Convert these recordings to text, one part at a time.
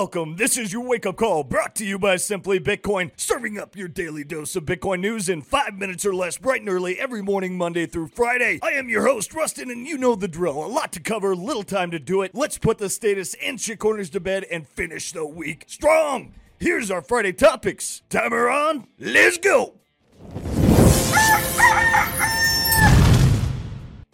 welcome. This is your wake up call brought to you by Simply Bitcoin, serving up your daily dose of Bitcoin news in five minutes or less, bright and early every morning, Monday through Friday. I am your host, Rustin, and you know the drill. A lot to cover, little time to do it. Let's put the status and shitcoiners to bed and finish the week strong. Here's our Friday topics. Timer on, let's go.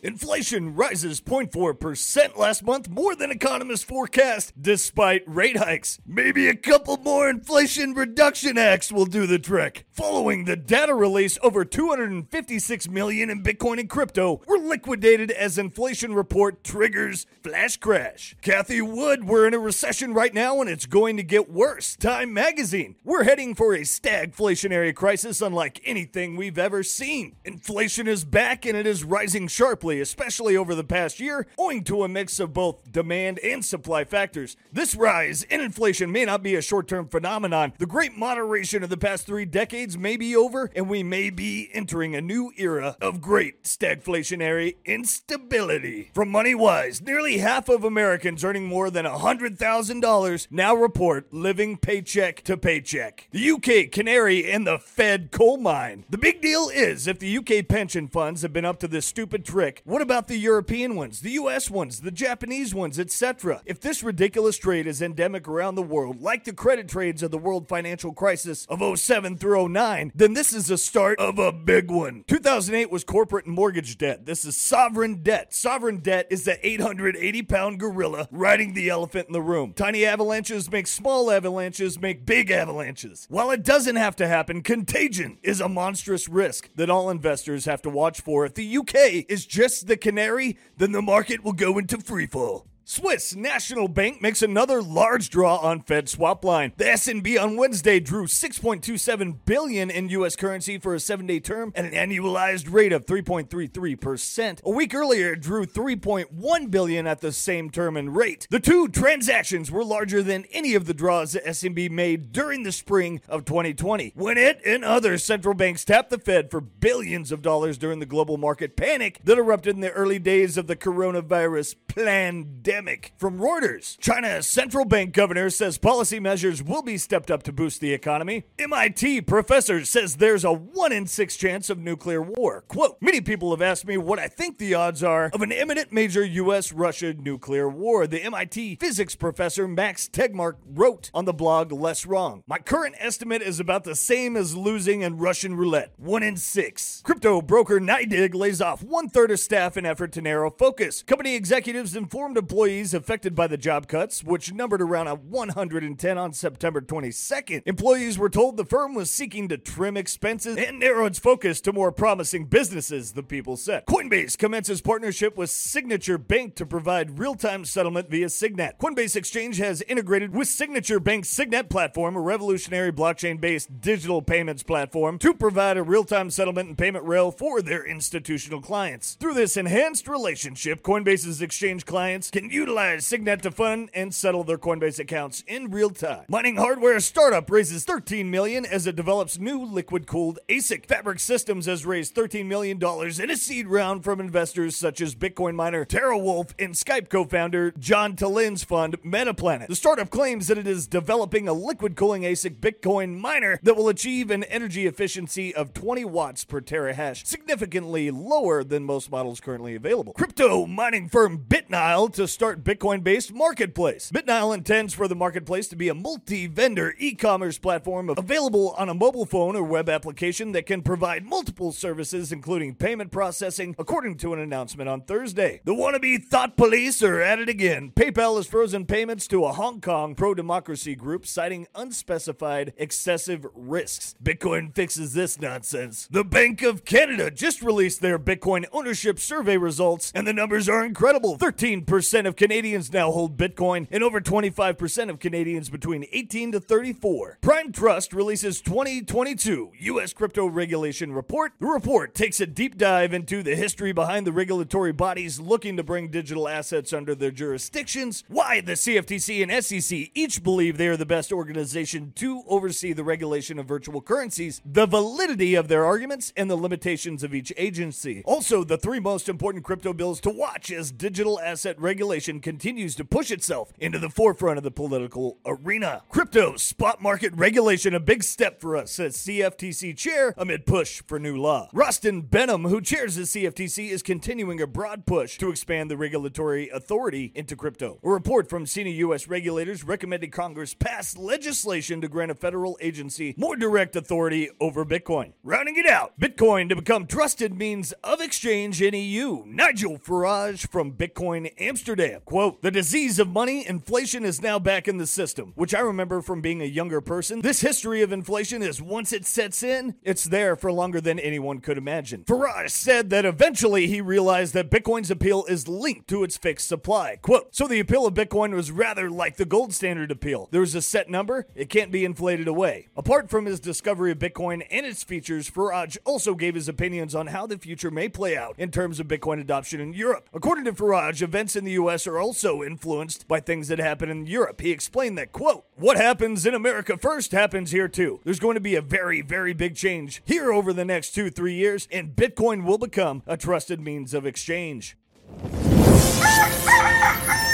Inflation rises 0.4% last month, more than economists forecast, despite rate hikes. Maybe a couple more Inflation Reduction Acts will do the trick. Following the data release, over 256 million in Bitcoin and crypto were liquidated as inflation report triggers flash crash. Cathie Wood, we're in a recession right now and it's going to get worse. Time magazine, we're heading for a stagflationary crisis unlike anything we've ever seen. Inflation is back and it is rising sharply especially over the past year, owing to a mix of both demand and supply factors. This rise in inflation may not be a short term phenomenon. The great moderation of the past three decades may be over, and we may be entering a new era of great stagflationary instability. From MoneyWise, nearly half of Americans earning more than $100,000 now report living paycheck to paycheck. The UK canary and the Fed coal mine. The big deal is if the UK pension funds have been up to this stupid trick, what about the European ones, the US ones, the Japanese ones, etc.? If this ridiculous trade is endemic around the world, like the credit trades of the world financial crisis of 07 through 09, then this is the start of a big one. 2008 was corporate and mortgage debt. This is sovereign debt. Sovereign debt is the 880 pound gorilla riding the elephant in the room. Tiny avalanches make small avalanches make big avalanches. While it doesn't have to happen, contagion is a monstrous risk that all investors have to watch for. If the UK is just the canary, then the market will go into freefall. Swiss National Bank makes another large draw on Fed swap line. The SNB on Wednesday drew 6.27 billion in US currency for a 7-day term at an annualized rate of 3.33%. A week earlier, it drew 3.1 billion at the same term and rate. The two transactions were larger than any of the draws the SNB made during the spring of 2020, when it and other central banks tapped the Fed for billions of dollars during the global market panic that erupted in the early days of the coronavirus pandemic. From Reuters, China's central bank governor says policy measures will be stepped up to boost the economy. MIT professor says there's a 1 in 6 chance of nuclear war. Quote, many people have asked me what I think the odds are of an imminent major US Russia nuclear war. The MIT physics professor Max Tegmark wrote on the blog Less Wrong. My current estimate is about the same as losing in Russian roulette. 1 in 6. Crypto broker NYDIG lays off one third of staff in effort to narrow focus. Company executives informed employees affected by the job cuts, which numbered around 110 on September 22nd. Employees were told the firm was seeking to trim expenses and narrow its focus to more promising businesses, the people said. Coinbase commences partnership with Signature Bank to provide real-time settlement via Signet. Coinbase Exchange has integrated with Signature Bank's Signet platform, a revolutionary blockchain-based digital payments platform, to provide a real-time settlement and payment rail for their institutional clients. Through this enhanced relationship, Coinbase's exchange clients can utilize Signet to fund and settle their Coinbase accounts in real time. Mining hardware startup raises 13 million as it develops new liquid-cooled ASIC. Fabric Systems has raised 13 million dollars in a seed round from investors such as Bitcoin miner TeraWulf and Skype co-founder Jaan Tallinn's fund Metaplanet. The startup claims that it is developing a liquid cooling ASIC Bitcoin miner that will achieve an energy efficiency of 20 watts per terahash, significantly lower than most models currently available. Crypto mining firm BitNile to start Bitcoin based marketplace. BitNile intends for the marketplace to be a multi vendor e commerce platform available on a mobile phone or web application that can provide multiple services, including payment processing, according to an announcement on Thursday. The wannabe thought police are at it again. PayPal has frozen payments to a Hong Kong pro democracy group, citing unspecified excessive risks. Bitcoin fixes this nonsense. The Bank of Canada just released their Bitcoin ownership survey results, and the numbers are incredible 13% of Canadians now hold Bitcoin, and over 25% of Canadians between 18 to 34. Prime Trust releases 2022 U.S. Crypto Regulation Report. The report takes a deep dive into the history behind the regulatory bodies looking to bring digital assets under their jurisdictions, why the CFTC and SEC each believe they are the best organization to oversee the regulation of virtual currencies, the validity of their arguments, and the limitations of each agency. Also, the three most important crypto bills to watch as digital asset regulation continues to push itself into the forefront of the political arena. Crypto spot market regulation a big step for us, says CFTC chair amid push for new law. Rostin Behnam, who chairs the CFTC, is continuing a broad push to expand the regulatory authority into crypto. A report from senior U.S. regulators recommended Congress pass legislation to grant a federal agency more direct authority over Bitcoin. Rounding it out, Bitcoin to become trusted means of exchange in EU. Nigel Farage from Bitcoin Amsterdam. Quote, the disease of money, inflation is now back in the system, which I remember from being a younger person. This history of inflation is once it sets in, it's there for longer than anyone could imagine. Farage said that eventually he realized that Bitcoin's appeal is linked to its fixed supply. Quote, so the appeal of Bitcoin was rather like the gold standard appeal. There's a set number, it can't be inflated away. Apart from his discovery of Bitcoin and its features, Farage also gave his opinions on how the future may play out in terms of Bitcoin adoption in Europe. According to Farage, events in the US are also influenced by things that happen in Europe. He explained that, quote, what happens in America first happens here too. There's going to be a very, very big change here over the next two, three years, and Bitcoin will become a trusted means of exchange.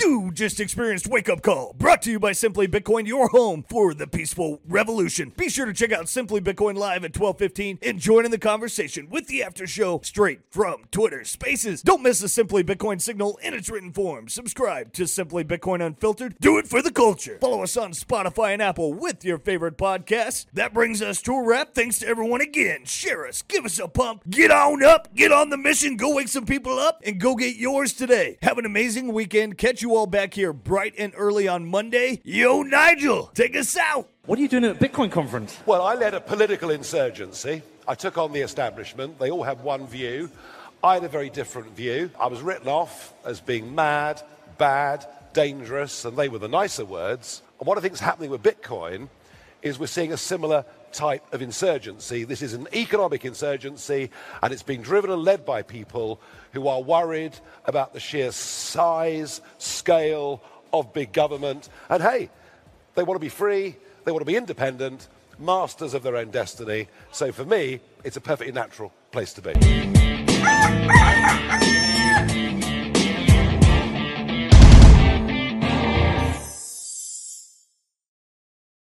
You just experienced Wake Up Call, brought to you by Simply Bitcoin, your home for the peaceful revolution. Be sure to check out Simply Bitcoin live at 12:15 and join in the conversation with the after show straight from Twitter Spaces. Don't miss the Simply Bitcoin signal in its written form. Subscribe to Simply Bitcoin Unfiltered. Do it for the culture. Follow us on Spotify and Apple with your favorite podcasts. That brings us to a wrap. Thanks to everyone again. Share us, give us a pump, get on up, get on the mission, go wake some people up, and go get yours today. Have an amazing weekend. Catch you all back here bright and early on Monday. Yo, Nigel, take us out. What are you doing at a Bitcoin conference? Well, I led a political insurgency. I took on the establishment. They all had one view. I had a very different view. I was written off as being mad, bad, dangerous, and they were the nicer words. And what I think is happening with Bitcoin is we're seeing a similar type of insurgency. This is an economic insurgency, and it's being driven and led by people who are worried about the sheer size, scale of big government. And hey, they want to be free, they want to be independent, masters of their own destiny. So for me, it's a perfectly natural place to be.